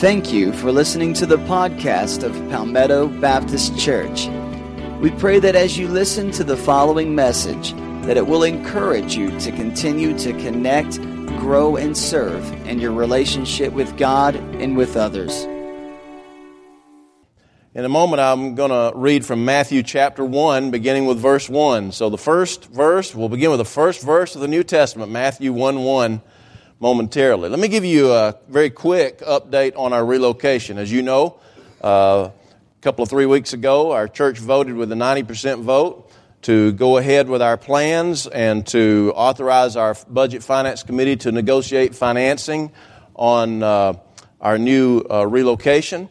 Thank you for listening to the podcast of Palmetto Baptist Church. We pray that as you listen to the following message, that it will encourage you to continue to connect, grow, and serve in your relationship with God and with others. In a moment, I'm going to read from Matthew chapter 1, beginning with verse 1. So, the first verse, we'll begin with the first verse of the New Testament, Matthew 1 1, momentarily. Let me give you a very quick update on our relocation. As you know, uh, a couple of three weeks ago, our church voted with a 90% vote to go ahead with our plans and to authorize our Budget Finance Committee to negotiate financing on uh, our new uh, relocation.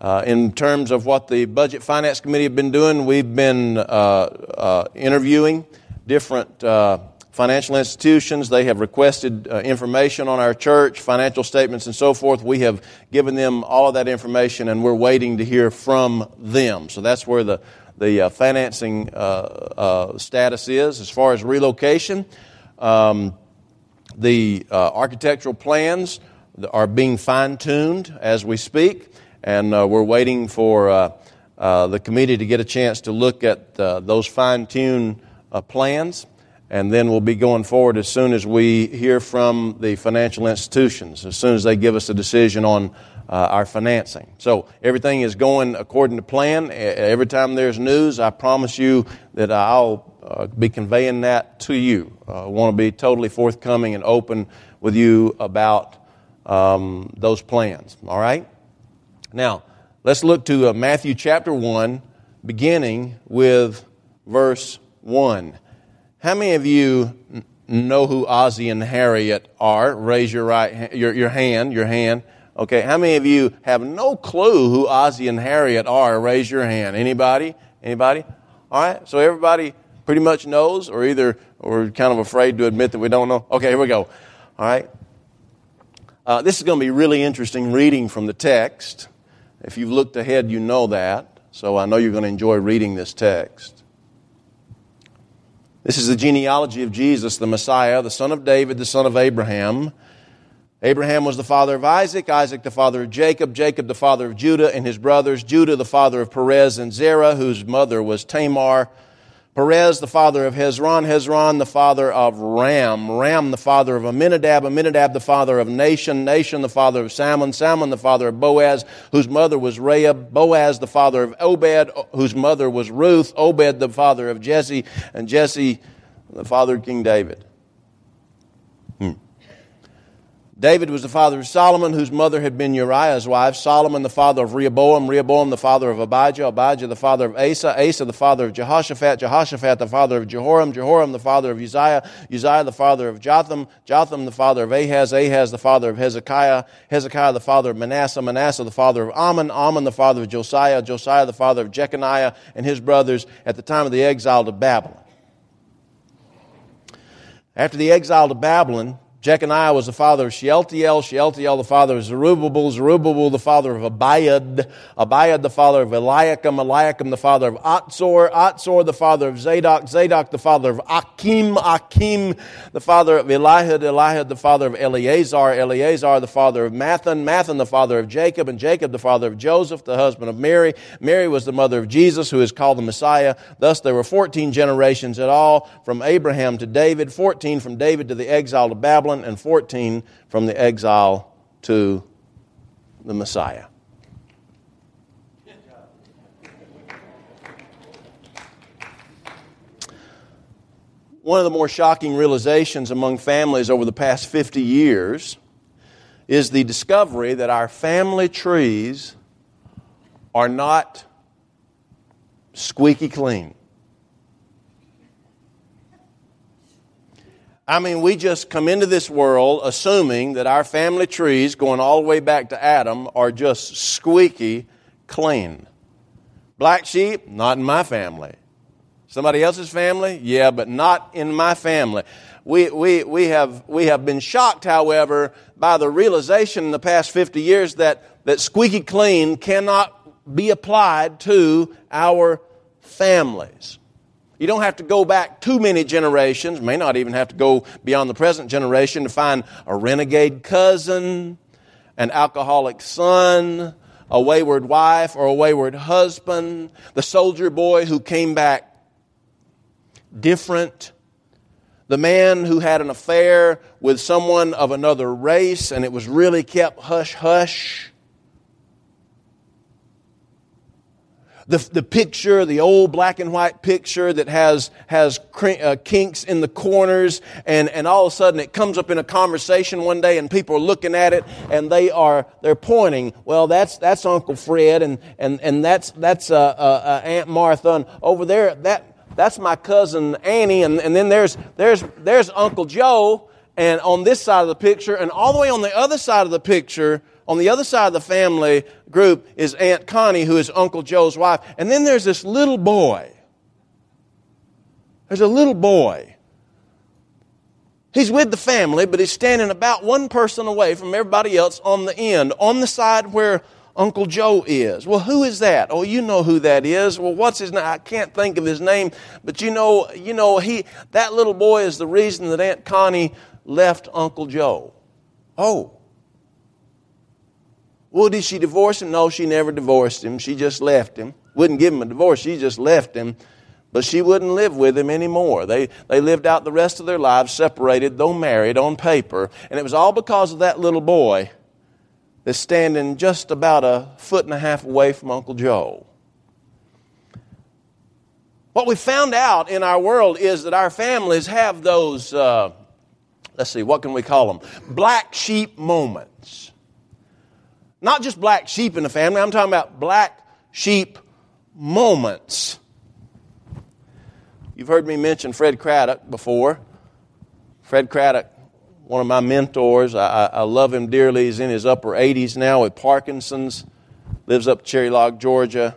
Uh, in terms of what the Budget Finance Committee have been doing, we've been uh, uh, interviewing different uh, financial institutions. They have requested uh, information on our church, financial statements, and so forth. We have given them all of that information, and we're waiting to hear from them. So that's where the the uh, financing status is as far as relocation. Um, the architectural plans are being fine tuned as we speak and uh, we're waiting for uh, uh, the committee to get a chance to look at uh, those fine tuned uh, plans, and then we'll be going forward as soon as we hear from the financial institutions, as soon as they give us a decision on uh, our financing. So everything is going according to plan. Every time there's news, I promise you that I'll be conveying that to you. I want to be totally forthcoming and open with you about um, those plans. All right? Now, let's look to uh, Matthew chapter 1, beginning with verse 1. How many of you know who Ozzie and Harriet are? Raise your, right, your, your hand, your hand. Okay, how many of you have no clue who Ozzie and Harriet are? Raise your hand. Anybody? Anybody? All right, so everybody pretty much knows, or either we're kind of afraid to admit that we don't know. Okay, here we go. All right. Uh, this is going to be really interesting reading from the text. If you've looked ahead, you know that. So I know you're going to enjoy reading this text. This is the genealogy of Jesus, the Messiah, the son of David, the son of Abraham. Abraham was the father of Isaac, Isaac the father of Jacob, Jacob the father of Judah and his brothers, Judah the father of Perez and Zerah, whose mother was Tamar, Perez, the father of Hezron, Hezron, the father of Ram, Ram, the father of Amminadab, Amminadab, the father of Nahshon, Nahshon, the father of Salmon, Salmon, the father of Boaz, whose mother was Rahab, Boaz, the father of Obed, whose mother was Ruth, Obed, the father of Jesse, and Jesse, the father of King David. David was the father of Solomon, whose mother had been Uriah's wife. Solomon, the father of Rehoboam. Rehoboam, the father of Abijah. Abijah, the father of Asa. Asa, the father of Jehoshaphat. Jehoshaphat, the father of Jehoram. Jehoram, the father of Uzziah. Uzziah, the father of Jotham. Jotham, the father of Ahaz. Ahaz, the father of Hezekiah. Hezekiah, the father of Manasseh. Manasseh, the father of Amon. Amon, the father of Josiah. Josiah, the father of Jeconiah and his brothers at the time of the exile to Babylon. After the exile to Babylon, Jeconiah was the father of Shealtiel, Shealtiel the father of Zerubbabel, Zerubbabel the father of Abiad, Abiad the father of Eliakim, Eliakim the father of Azor, Azor the father of Zadok, Zadok the father of Achim, Achim the father of Elihud, Elihud the father of Eleazar, Eleazar the father of Matthan, Matthan the father of Jacob, and Jacob the father of Joseph, the husband of Mary. Mary was the mother of Jesus, who is called the Messiah. Thus there were 14 generations at all, from Abraham to David, 14 from David to the exile to Babylon, and 14 from the exile to the Messiah. One of the more shocking realizations among families over the past 50 years is the discovery that our family trees are not squeaky clean. I mean, we just come into this world assuming that our family trees, going all the way back to Adam, are just squeaky clean. Black sheep, not in my family. Somebody else's family? Yeah, but not in my family. We, we, we, have, we have been shocked, however, by the realization in the past 50 years that, that squeaky clean cannot be applied to our families. You don't have to go back too many generations, may not even have to go beyond the present generation to find a renegade cousin, an alcoholic son, a wayward wife, or a wayward husband, the soldier boy who came back different, the man who had an affair with someone of another race and it was really kept hush hush. The, the picture, the old black and white picture that has, has uh, kinks in the corners, and, and all of a sudden it comes up in a conversation one day and people are looking at it and they are, they're pointing, well, that's, that's Uncle Fred and, and, and that's, that's uh, uh, uh Aunt Martha, and over there, that, that's my cousin Annie, and, and then there's, there's, there's Uncle Joe, and on this side of the picture, and all the way on the other side of the picture, on the other side of the family group is Aunt Connie, who is Uncle Joe's wife. And then there's this little boy. There's a little boy. He's with the family, but he's standing about one person away from everybody else on the end, on the side where Uncle Joe is. Well, who is that? Oh, you know who that is. Well, what's his name? I can't think of his name, but you know, you know, he that little boy is the reason that Aunt Connie left Uncle Joe. Oh. Well, did she divorce him? No, she never divorced him. She just left him. Wouldn't give him a divorce. She just left him. But she wouldn't live with him anymore. They, they lived out the rest of their lives separated, though married on paper. And it was all because of that little boy that's standing just about a foot and a half away from Uncle Joe. What we found out in our world is that our families have those, uh, let's see, what can we call them? Black sheep moments. Not just black sheep in the family, I'm talking about black sheep moments. You've heard me mention Fred Craddock before. Fred Craddock, one of my mentors. I, I, love him dearly. He's in his upper 80s now with Parkinson's, lives up Cherry Log, Georgia.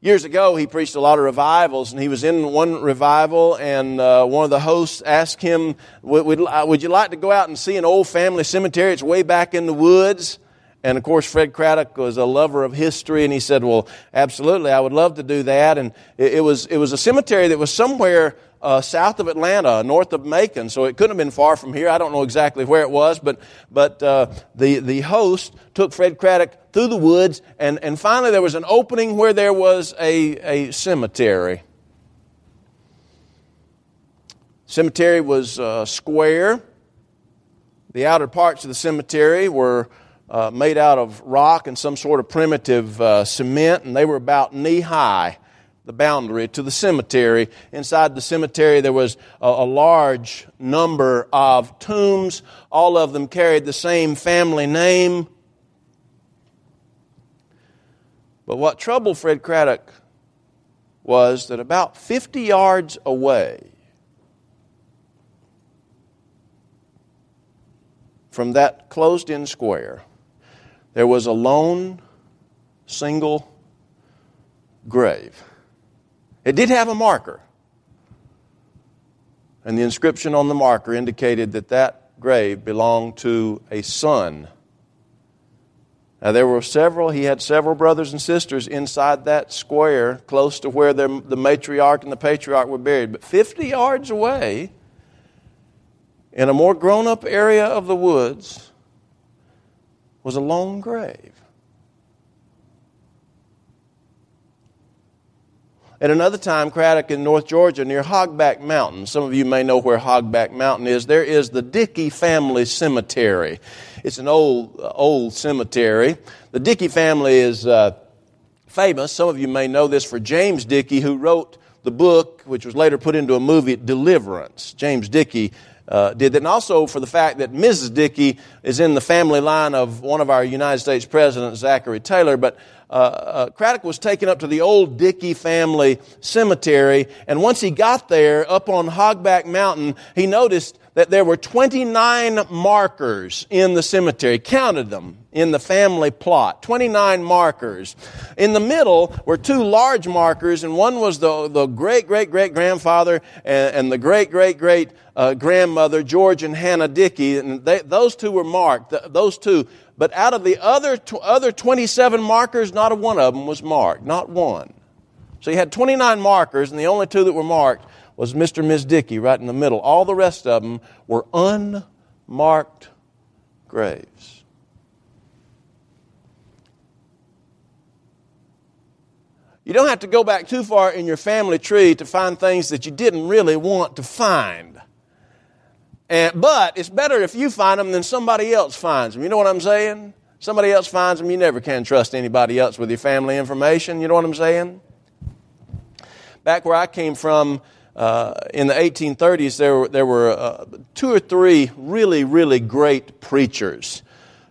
Years ago, he preached a lot of revivals, and he was in one revival, and uh, one of the hosts asked him, would, would, would you like to go out and see an old family cemetery? It's way back in the woods. And of course, Fred Craddock was a lover of history, and he said, Well, absolutely, I would love to do that. And it, it was, it was a cemetery that was somewhere uh, south of Atlanta, north of Macon, so it couldn't have been far from here. I don't know exactly where it was, but, but uh, the, the host took Fred Craddock through the woods, and, and finally there was an opening where there was a, a cemetery. Cemetery was uh, square. The outer parts of the cemetery were uh, made out of rock and some sort of primitive uh, cement, and they were about knee high, the boundary to the cemetery. Inside the cemetery, there was a, a large number of tombs. All of them carried the same family name. But what troubled Fred Craddock was that about 50 yards away from that closed in square, there was a lone, single grave. It did have a marker. And the inscription on the marker indicated that that grave belonged to a son. Now, there were several, he had several brothers and sisters inside that square, close to where the, the matriarch and the patriarch were buried. But 50 yards away, in a more grown up area of the woods, was a lone grave. At another time, Craddock in North Georgia near Hogback Mountain, some of you may know where Hogback Mountain is, there is the Dickey family cemetery. It's an old, old cemetery. The Dickey family is uh, famous. Some of you may know this for James Dickey, who wrote the book, which was later put into a movie, Deliverance. James Dickey uh, did that. And also for the fact that Mrs. Dickey is in the family line of one of our United States presidents, Zachary Taylor. But uh, uh, Craddock was taken up to the old Dickey family cemetery. And once he got there, up on Hogback Mountain, he noticed that there were 29 markers in the cemetery. Counted them in the family plot. 29 markers. In the middle were two large markers, and one was the, the great great great grandfather and, and, the great great great uh, grandmother, George and Hannah Dickey. And they, those two were marked. The, those two. But out of the other, tw- other 27 markers, not a one of them was marked. Not one. So you had 29 markers, and the only two that were marked was Mr. and Ms. Dickey right in the middle. All the rest of them were unmarked graves. You don't have to go back too far in your family tree to find things that you didn't really want to find. And, but it's better if you find them than somebody else finds them. You know what I'm saying? Somebody else finds them, you never can trust anybody else with your family information. You know what I'm saying? Back where I came from, uh, in the 1830s, there were, there were uh, two or three really, really great preachers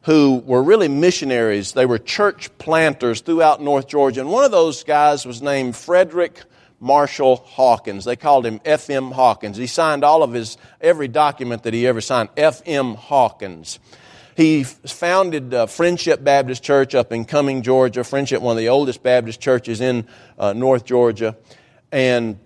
who were really missionaries. They were church planters throughout North Georgia. And one of those guys was named Frederick Marshall Hawkins. They called him F.M. Hawkins. He signed all of his, every document that he ever signed, F.M. Hawkins. He founded uh, Friendship Baptist Church up in Cumming, Georgia. Friendship, one of the oldest Baptist churches in uh, North Georgia. And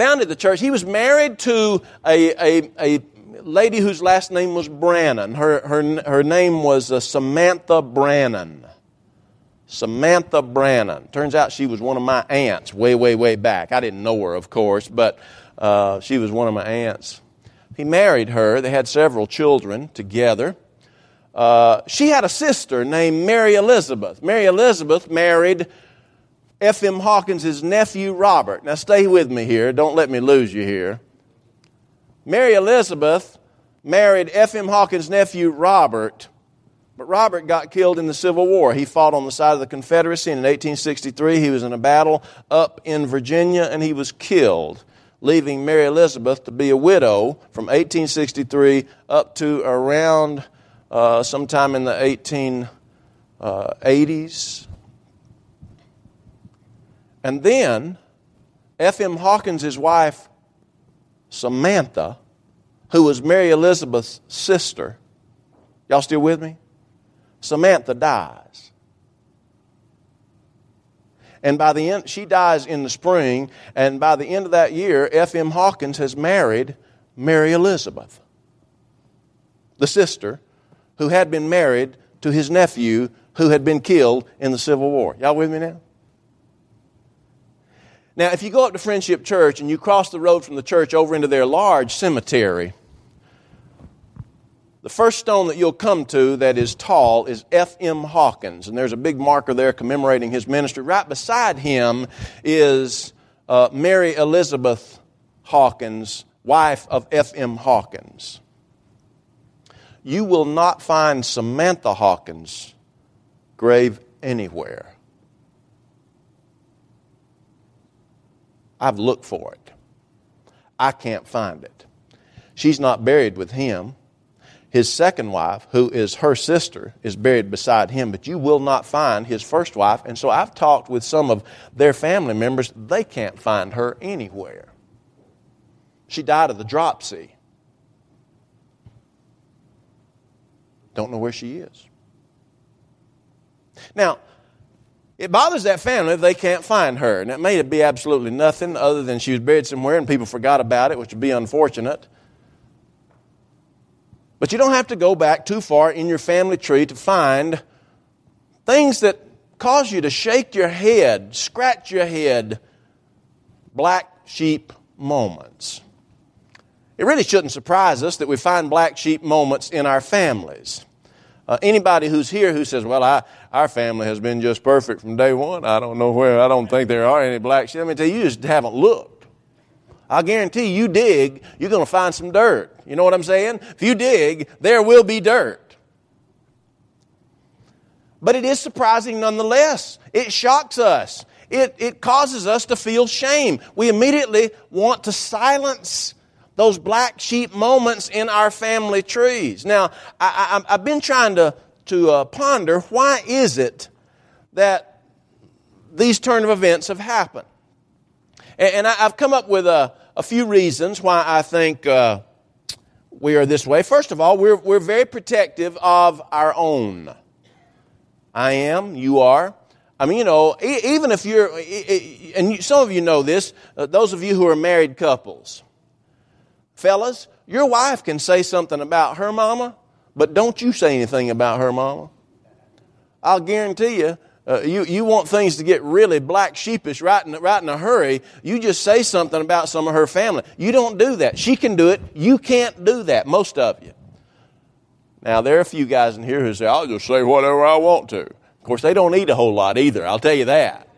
founded the church. He was married to a, a, a lady whose last name was Brannon. Her, her, her name was uh, Samantha Brannon. Samantha Brannon. Turns out she was one of my aunts way, way, way back. I didn't know her, of course, but uh, she was one of my aunts. He married her. They had several children together. Uh, she had a sister named Mary Elizabeth. Mary Elizabeth married F.M. Hawkins' nephew Robert. Now, stay with me here. Don't let me lose you here. Mary Elizabeth married F.M. Hawkins' nephew Robert, but Robert got killed in the Civil War. He fought on the side of the Confederacy, and in 1863 he was in a battle up in Virginia and he was killed, leaving Mary Elizabeth to be a widow from 1863 up to around uh, sometime in the 1880s. And then F.M. Hawkins' wife, Samantha, who was Mary Elizabeth's sister. Y'all still with me? Samantha dies. And by the end, she dies in the spring, and by the end of that year, F.M. Hawkins has married Mary Elizabeth, the sister who had been married to his nephew who had been killed in the Civil War. Y'all with me now? Now, if you go up to Friendship Church and you cross the road from the church over into their large cemetery, the first stone that you'll come to that is tall is F.M. Hawkins, and there's a big marker there commemorating his ministry. Right beside him is uh, Mary Elizabeth Hawkins, wife of F.M. Hawkins. You will not find Samantha Hawkins' grave anywhere. I've looked for it. I can't find it. She's not buried with him. His second wife, who is her sister, is buried beside him, but you will not find his first wife. And so I've talked with some of their family members. They can't find her anywhere. She died of the dropsy. Don't know where she is. Now, it bothers that family if they can't find her. And it may be absolutely nothing other than she was buried somewhere and people forgot about it, which would be unfortunate. But you don't have to go back too far in your family tree to find things that cause you to shake your head, scratch your head, black sheep moments. It really shouldn't surprise us that we find black sheep moments in our families. Uh, anybody who's here who says, well, I, our family has been just perfect from day one, I don't know where, I don't think there are any black sheep. I mean, you, you just haven't looked. I guarantee you dig, you're going to find some dirt. You know what I'm saying? If you dig, there will be dirt. But it is surprising nonetheless. It shocks us. It, it causes us to feel shame. We immediately want to silence those black sheep moments in our family trees. Now, I, have been trying to, to uh, ponder why is it that these turn of events have happened? And, and I, have come up with a, a, few reasons why I think uh, we are this way. First of all, we're, we're very protective of our own. I am, you are. I mean, you know, even if you're, and some of you know this, uh, those of you who are married couples, fellas, your wife can say something about her mama, but don't you say anything about her mama. I'll guarantee you, uh, you, you want things to get really black sheepish right in, right in a hurry, you just say something about some of her family. You don't do that. She can do it. You can't do that, most of you. Now, there are a few guys in here who say, I'll just say whatever I want to. Of course, they don't eat a whole lot either, I'll tell you that.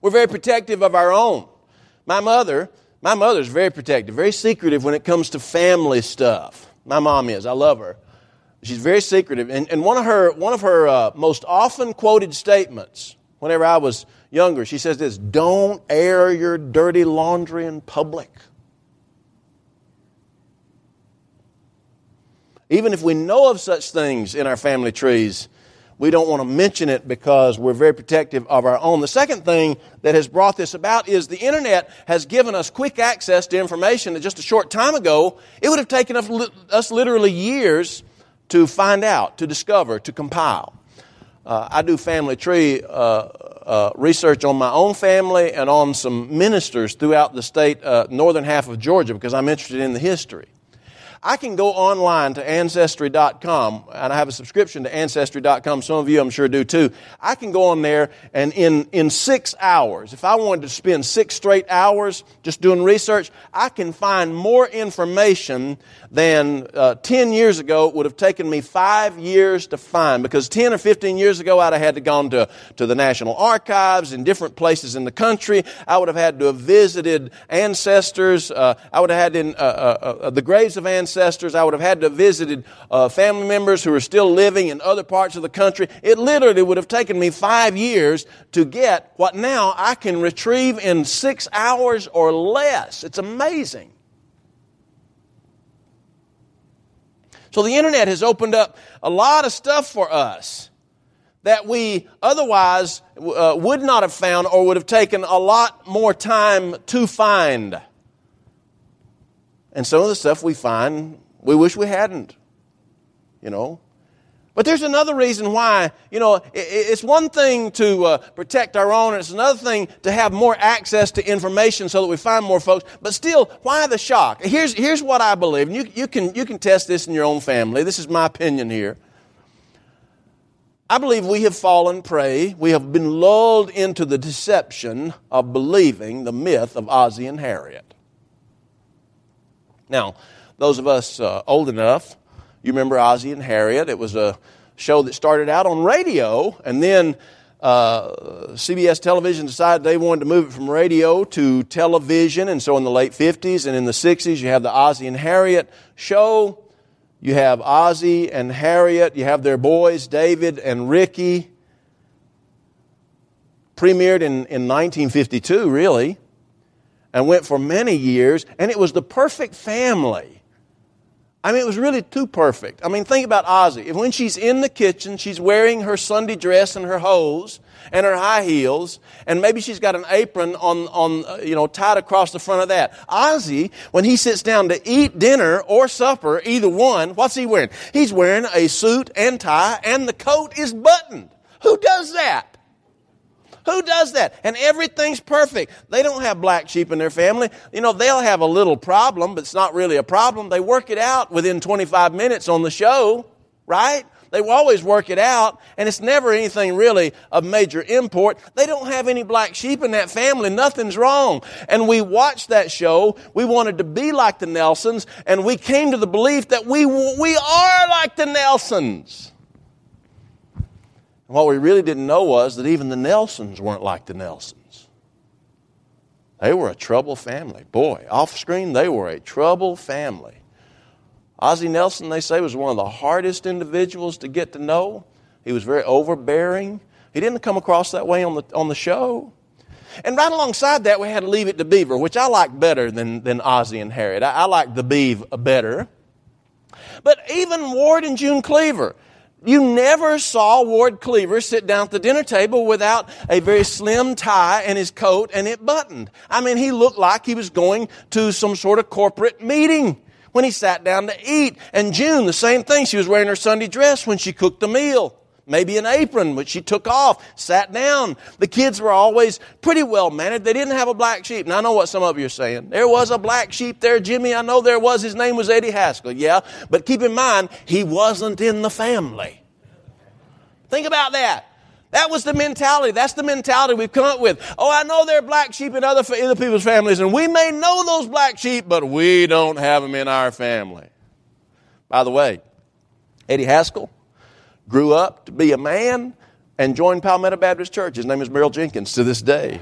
We're very protective of our own. My mother, my mother's very protective, very secretive when it comes to family stuff. My mom is. I love her. She's very secretive. And, and one of her, one of her uh, most often quoted statements, whenever I was younger, she says this Don't air your dirty laundry in public. Even if we know of such things in our family trees, we don't want to mention it because we're very protective of our own. The second thing that has brought this about is the internet has given us quick access to information that just a short time ago, it would have taken us literally years to find out, to discover, to compile. Uh, I do family tree uh, uh, research on my own family and on some ministers throughout the state, uh, northern half of Georgia, because I'm interested in the history. I can go online to Ancestry.com, and I have a subscription to Ancestry.com. Some of you, I'm sure, do too. I can go on there, and in, in six hours, if I wanted to spend six straight hours just doing research, I can find more information than uh, 10 years ago it would have taken me five years to find. Because 10 or 15 years ago, I'd have had to gone to, to the National Archives in different places in the country. I would have had to have visited ancestors. Uh, I would have had in, uh, uh, uh the graves of ancestors ancestors. I would have had to have visited uh, family members who are still living in other parts of the country. It literally would have taken me five years to get what now I can retrieve in six hours or less. It's amazing. So the internet has opened up a lot of stuff for us that we otherwise uh, would not have found or would have taken a lot more time to find. And some of the stuff we find, we wish we hadn't. You know? But there's another reason why, you know, it's one thing to uh, protect our own, and it's another thing to have more access to information so that we find more folks. But still, why the shock? Here's, here's what I believe, and you, you, can, you can test this in your own family. This is my opinion here. I believe we have fallen prey, we have been lulled into the deception of believing the myth of Ozzie and Harriet. Now, those of us uh, old enough, you remember Ozzie and Harriet. It was a show that started out on radio, and then uh, CBS television decided they wanted to move it from radio to television. And so in the late 50s and in the 60s, you have the Ozzie and Harriet show. You have Ozzie and Harriet. You have their boys, David and Ricky. Premiered in, in 1952, really and went for many years, and it was the perfect family. I mean, it was really too perfect. I mean, think about Ozzie. When she's in the kitchen, she's wearing her Sunday dress and her hose and her high heels, and maybe she's got an apron on, on uh, you know, tied across the front of that. Ozzie, when he sits down to eat dinner or supper, either one, what's he wearing? He's wearing a suit and tie, and the coat is buttoned. Who does that? Who does that? And everything's perfect. They don't have black sheep in their family. You know, they'll have a little problem, but it's not really a problem. They work it out within 25 minutes on the show, right? They will always work it out, and it's never anything really of major import. They don't have any black sheep in that family. Nothing's wrong. And we watched that show. We wanted to be like the Nelsons, and we came to the belief that we, we are like the Nelsons. And what we really didn't know was that even the Nelsons weren't like the Nelsons. They were a trouble family. Boy, off screen, they were a trouble family. Ozzie Nelson, they say, was one of the hardest individuals to get to know. He was very overbearing. He didn't come across that way on the, on the show. And right alongside that, we had to Leave It to Beaver, which I like better than, than Ozzie and Harriet. I, I like the Beav better. But even Ward and June Cleaver, you never saw Ward Cleaver sit down at the dinner table without a very slim tie and his coat and it buttoned. I mean, he looked like he was going to some sort of corporate meeting when he sat down to eat. And June, the same thing. She was wearing her Sunday dress when she cooked the meal maybe an apron, which she took off, sat down. The kids were always pretty well mannered. They didn't have a black sheep. Now, I know what some of you are saying. There was a black sheep there, Jimmy. I know there was. His name was Eddie Haskell. Yeah. But keep in mind, he wasn't in the family. Think about that. That was the mentality. That's the mentality we've come up with. Oh, I know there are black sheep in other, other people's families, and we may know those black sheep, but we don't have them in our family. By the way, Eddie Haskell, grew up to be a man and joined Palmetto Baptist Church. His name is Merrill Jenkins to this day.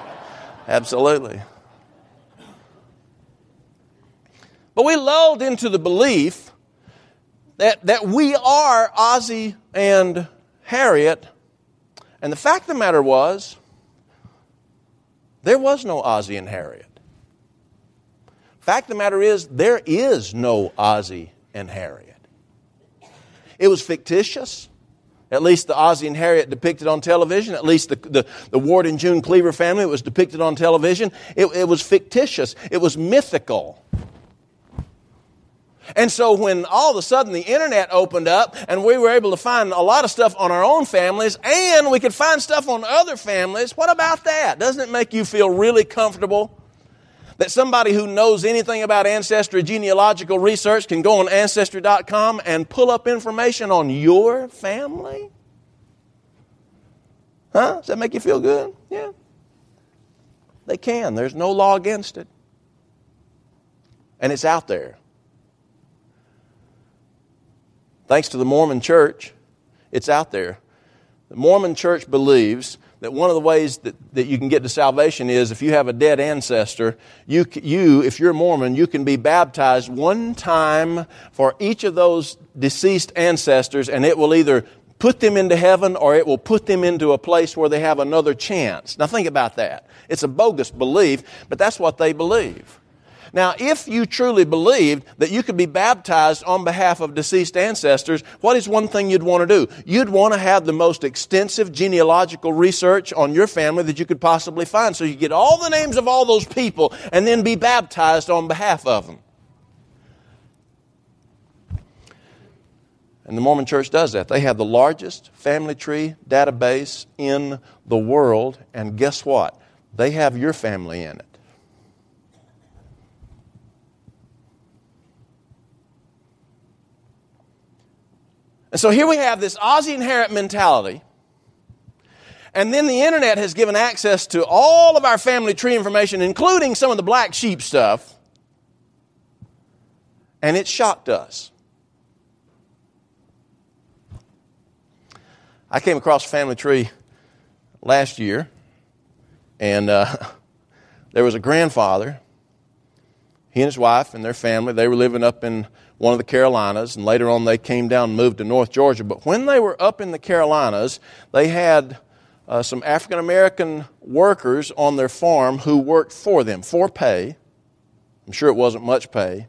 Absolutely. But we lulled into the belief that, that we are Ozzie and Harriet. And the fact of the matter was, there was no Ozzie and Harriet. Fact of the matter is, there is no Ozzie and Harriet. It was fictitious. At least the Ozzie and Harriet depicted on television, at least the, the, the Ward and June Cleaver family was depicted on television. It, it was fictitious, it was mythical. And so when all of a sudden the internet opened up and we were able to find a lot of stuff on our own families and we could find stuff on other families, what about that? Doesn't it make you feel really comfortable? That somebody who knows anything about ancestry genealogical research can go on ancestry.com and pull up information on your family? Huh? Does that make you feel good? Yeah. They can. There's no law against it. And it's out there. Thanks to the Mormon church, it's out there. The Mormon church believes that one of the ways that, that you can get to salvation is if you have a dead ancestor, you, you, if you're a Mormon, you can be baptized one time for each of those deceased ancestors, and it will either put them into heaven or it will put them into a place where they have another chance. Now think about that. It's a bogus belief, but that's what they believe. Now, if you truly believed that you could be baptized on behalf of deceased ancestors, what is one thing you'd want to do? You'd want to have the most extensive genealogical research on your family that you could possibly find. So you get all the names of all those people and then be baptized on behalf of them. And the Mormon church does that. They have the largest family tree database in the world, and guess what? They have your family in it. And so here we have this Ozzie Harriet mentality. And then the internet has given access to all of our family tree information, including some of the black sheep stuff. And it shocked us. I came across a family tree last year, and uh, there was a grandfather. He and his wife and their family, they were living up in one of the Carolinas, and later on they came down and moved to North Georgia. But when they were up in the Carolinas, they had uh, some African American workers on their farm who worked for them for pay. I'm sure it wasn't much pay.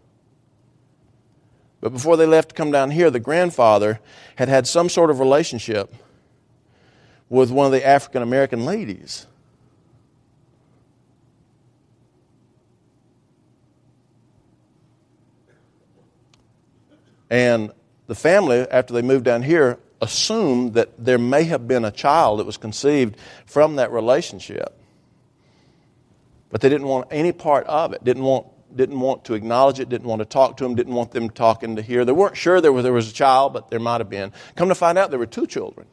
But before they left to come down here, the grandfather had had some sort of relationship with one of the African American ladies. And the family, after they moved down here, assumed that there may have been a child that was conceived from that relationship. But they didn't want any part of it, didn't want, didn't want to acknowledge it, didn't want to talk to them, didn't want them talking to hear. They weren't sure there was, there was a child, but there might have been. Come to find out, there were two children.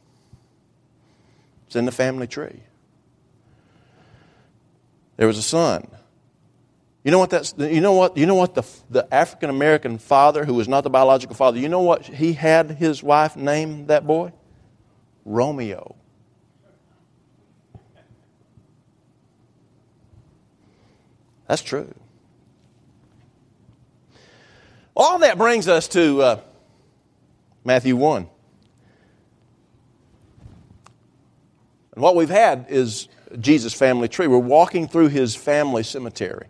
It's in the family tree. There was a son. You know what that's, you know what, you know what the, the African American father who was not the biological father, you know what he had his wife name that boy? Romeo. That's true. All that brings us to uh, Matthew 1. And what we've had is Jesus' family tree. We're walking through his family cemetery.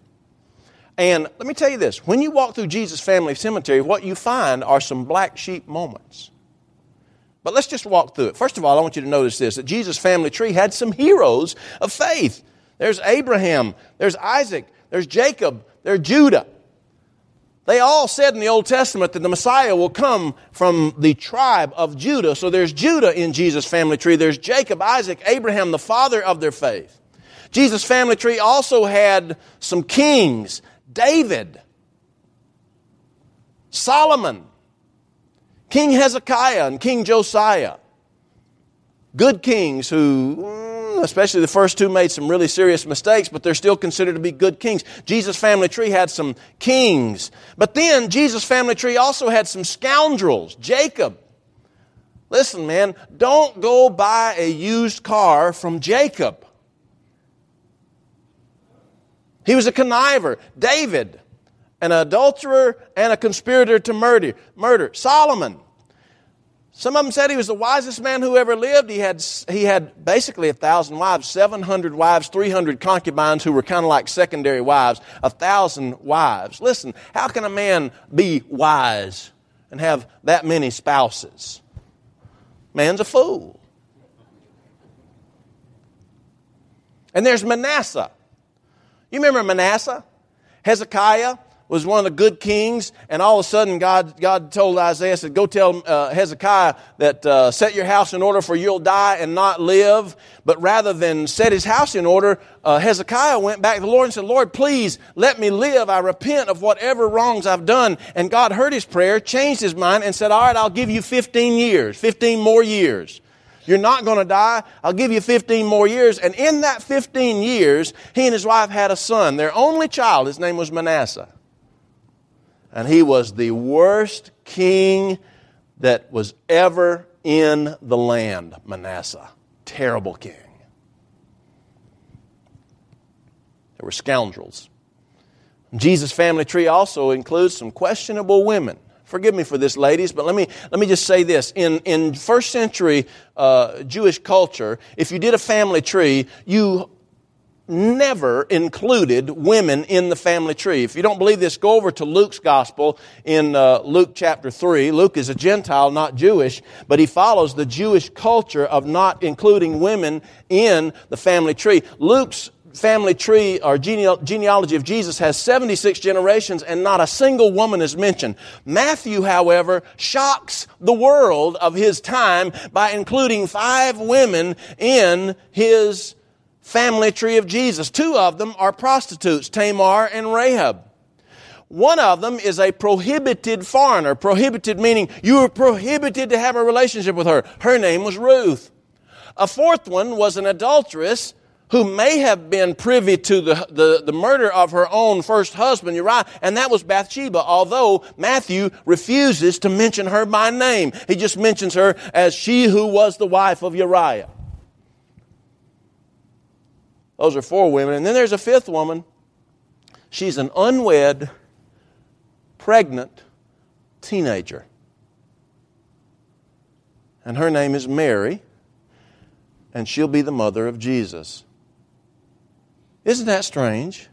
And let me tell you this when you walk through Jesus' family cemetery, what you find are some black sheep moments. But let's just walk through it. First of all, I want you to notice this that Jesus' family tree had some heroes of faith. There's Abraham, there's Isaac, there's Jacob, there's Judah. They all said in the Old Testament that the Messiah will come from the tribe of Judah. So there's Judah in Jesus' family tree. There's Jacob, Isaac, Abraham, the father of their faith. Jesus' family tree also had some kings David, Solomon, King Hezekiah, and King Josiah. Good kings who, mm, especially the first two, made some really serious mistakes, but they're still considered to be good kings. Jesus' family tree had some kings. But then Jesus' family tree also had some scoundrels. Jacob. Listen, man, don't go buy a used car from Jacob. He was a conniver. David, an adulterer and a conspirator to murder. Murder. Solomon. Some of them said he was the wisest man who ever lived. He had, he had basically a thousand wives, 700 wives, 300 concubines who were kind of like secondary wives, a thousand wives. Listen, how can a man be wise and have that many spouses? Man's a fool. And there's Manasseh. You remember Manasseh? Hezekiah was one of the good kings, and all of a sudden God, God told Isaiah, said, go tell uh, Hezekiah that uh, set your house in order for you'll die and not live. But rather than set his house in order, uh, Hezekiah went back to the Lord and said, Lord, please let me live. I repent of whatever wrongs I've done. And God heard his prayer, changed his mind, and said, all right, I'll give you 15 years, 15 more years. You're not going to die. I'll give you 15 more years. And in that 15 years, he and his wife had a son, their only child. His name was Manasseh. And he was the worst king that was ever in the land, Manasseh. Terrible king. There were scoundrels. Jesus' family tree also includes some questionable women. Forgive me for this, ladies, but let me, let me just say this. In, in first century uh, Jewish culture, if you did a family tree, you never included women in the family tree. If you don't believe this, go over to Luke's gospel in uh, Luke chapter 3. Luke is a Gentile, not Jewish, but he follows the Jewish culture of not including women in the family tree. Luke's family tree or genealogy of Jesus has 76 generations and not a single woman is mentioned. Matthew, however, shocks the world of his time by including five women in his family tree of Jesus. Two of them are prostitutes, Tamar and Rahab. One of them is a prohibited foreigner. Prohibited meaning you were prohibited to have a relationship with her. Her name was Ruth. A fourth one was an adulteress who may have been privy to the, the, the, murder of her own first husband, Uriah, and that was Bathsheba, although Matthew refuses to mention her by name. He just mentions her as she who was the wife of Uriah. Those are four women. And then there's a fifth woman. She's an unwed, pregnant teenager. And her name is Mary, and she'll be the mother of Jesus. Isn't that strange?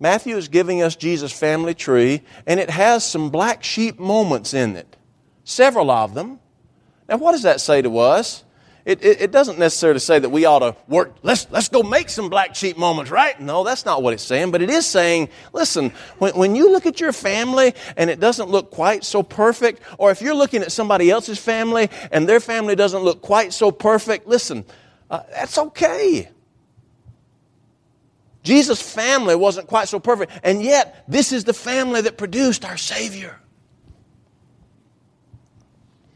Matthew is giving us Jesus' family tree, and it has some black sheep moments in it. Several of them. Now, what does that say to us? It, it, it, doesn't necessarily say that we ought to work, let's, let's go make some black sheep moments, right? No, that's not what it's saying. But it is saying, listen, when, when you look at your family and it doesn't look quite so perfect, or if you're looking at somebody else's family and their family doesn't look quite so perfect, listen, uh, that's okay. Jesus' family wasn't quite so perfect, and yet this is the family that produced our Savior.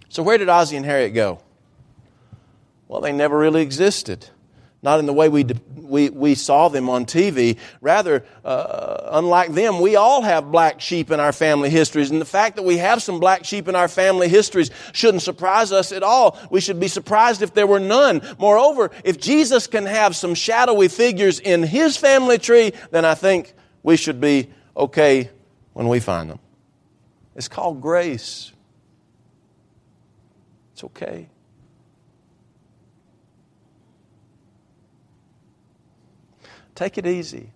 So, where did Ozzie and Harriet go? Well, they never really existed not in the way we, we, we saw them on TV. Rather, uh, unlike them, we all have black sheep in our family histories. And the fact that we have some black sheep in our family histories shouldn't surprise us at all. We should be surprised if there were none. Moreover, if Jesus can have some shadowy figures in his family tree, then I think we should be okay when we find them. It's called grace. It's okay. Take it easy.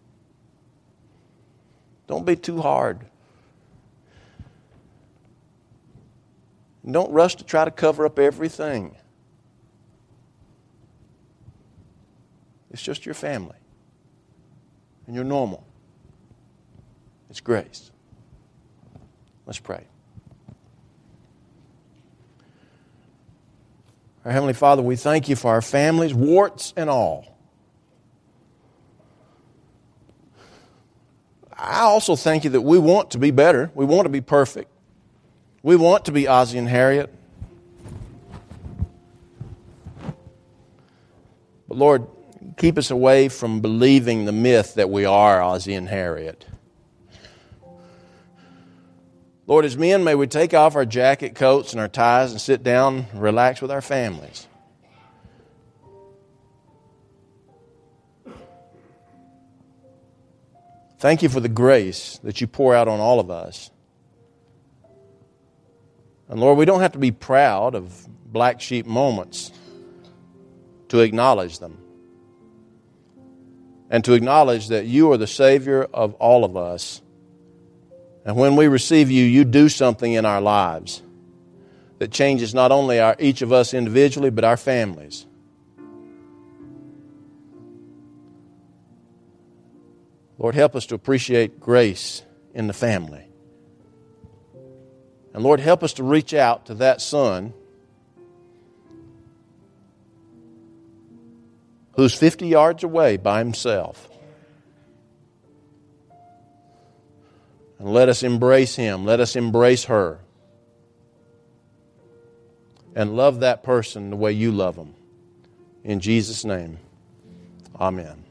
Don't be too hard. Don't rush to try to cover up everything. It's just your family. And you're normal. It's grace. Let's pray. Our Heavenly Father, we thank you for our families, warts and all. I also thank you that we want to be better. We want to be perfect. We want to be Ozzie and Harriet. But Lord, keep us away from believing the myth that we are Ozzie and Harriet. Lord, as men, may we take off our jacket, coats, and our ties and sit down and relax with our families. Thank you for the grace that you pour out on all of us. And Lord, we don't have to be proud of black sheep moments to acknowledge them. And to acknowledge that you are the Savior of all of us. And when we receive you, you do something in our lives that changes not only our, each of us individually, but our families. Lord, help us to appreciate grace in the family. And Lord, help us to reach out to that son who's 50 yards away by himself. And let us embrace him. Let us embrace her. And love that person the way you love them. In Jesus' name, amen.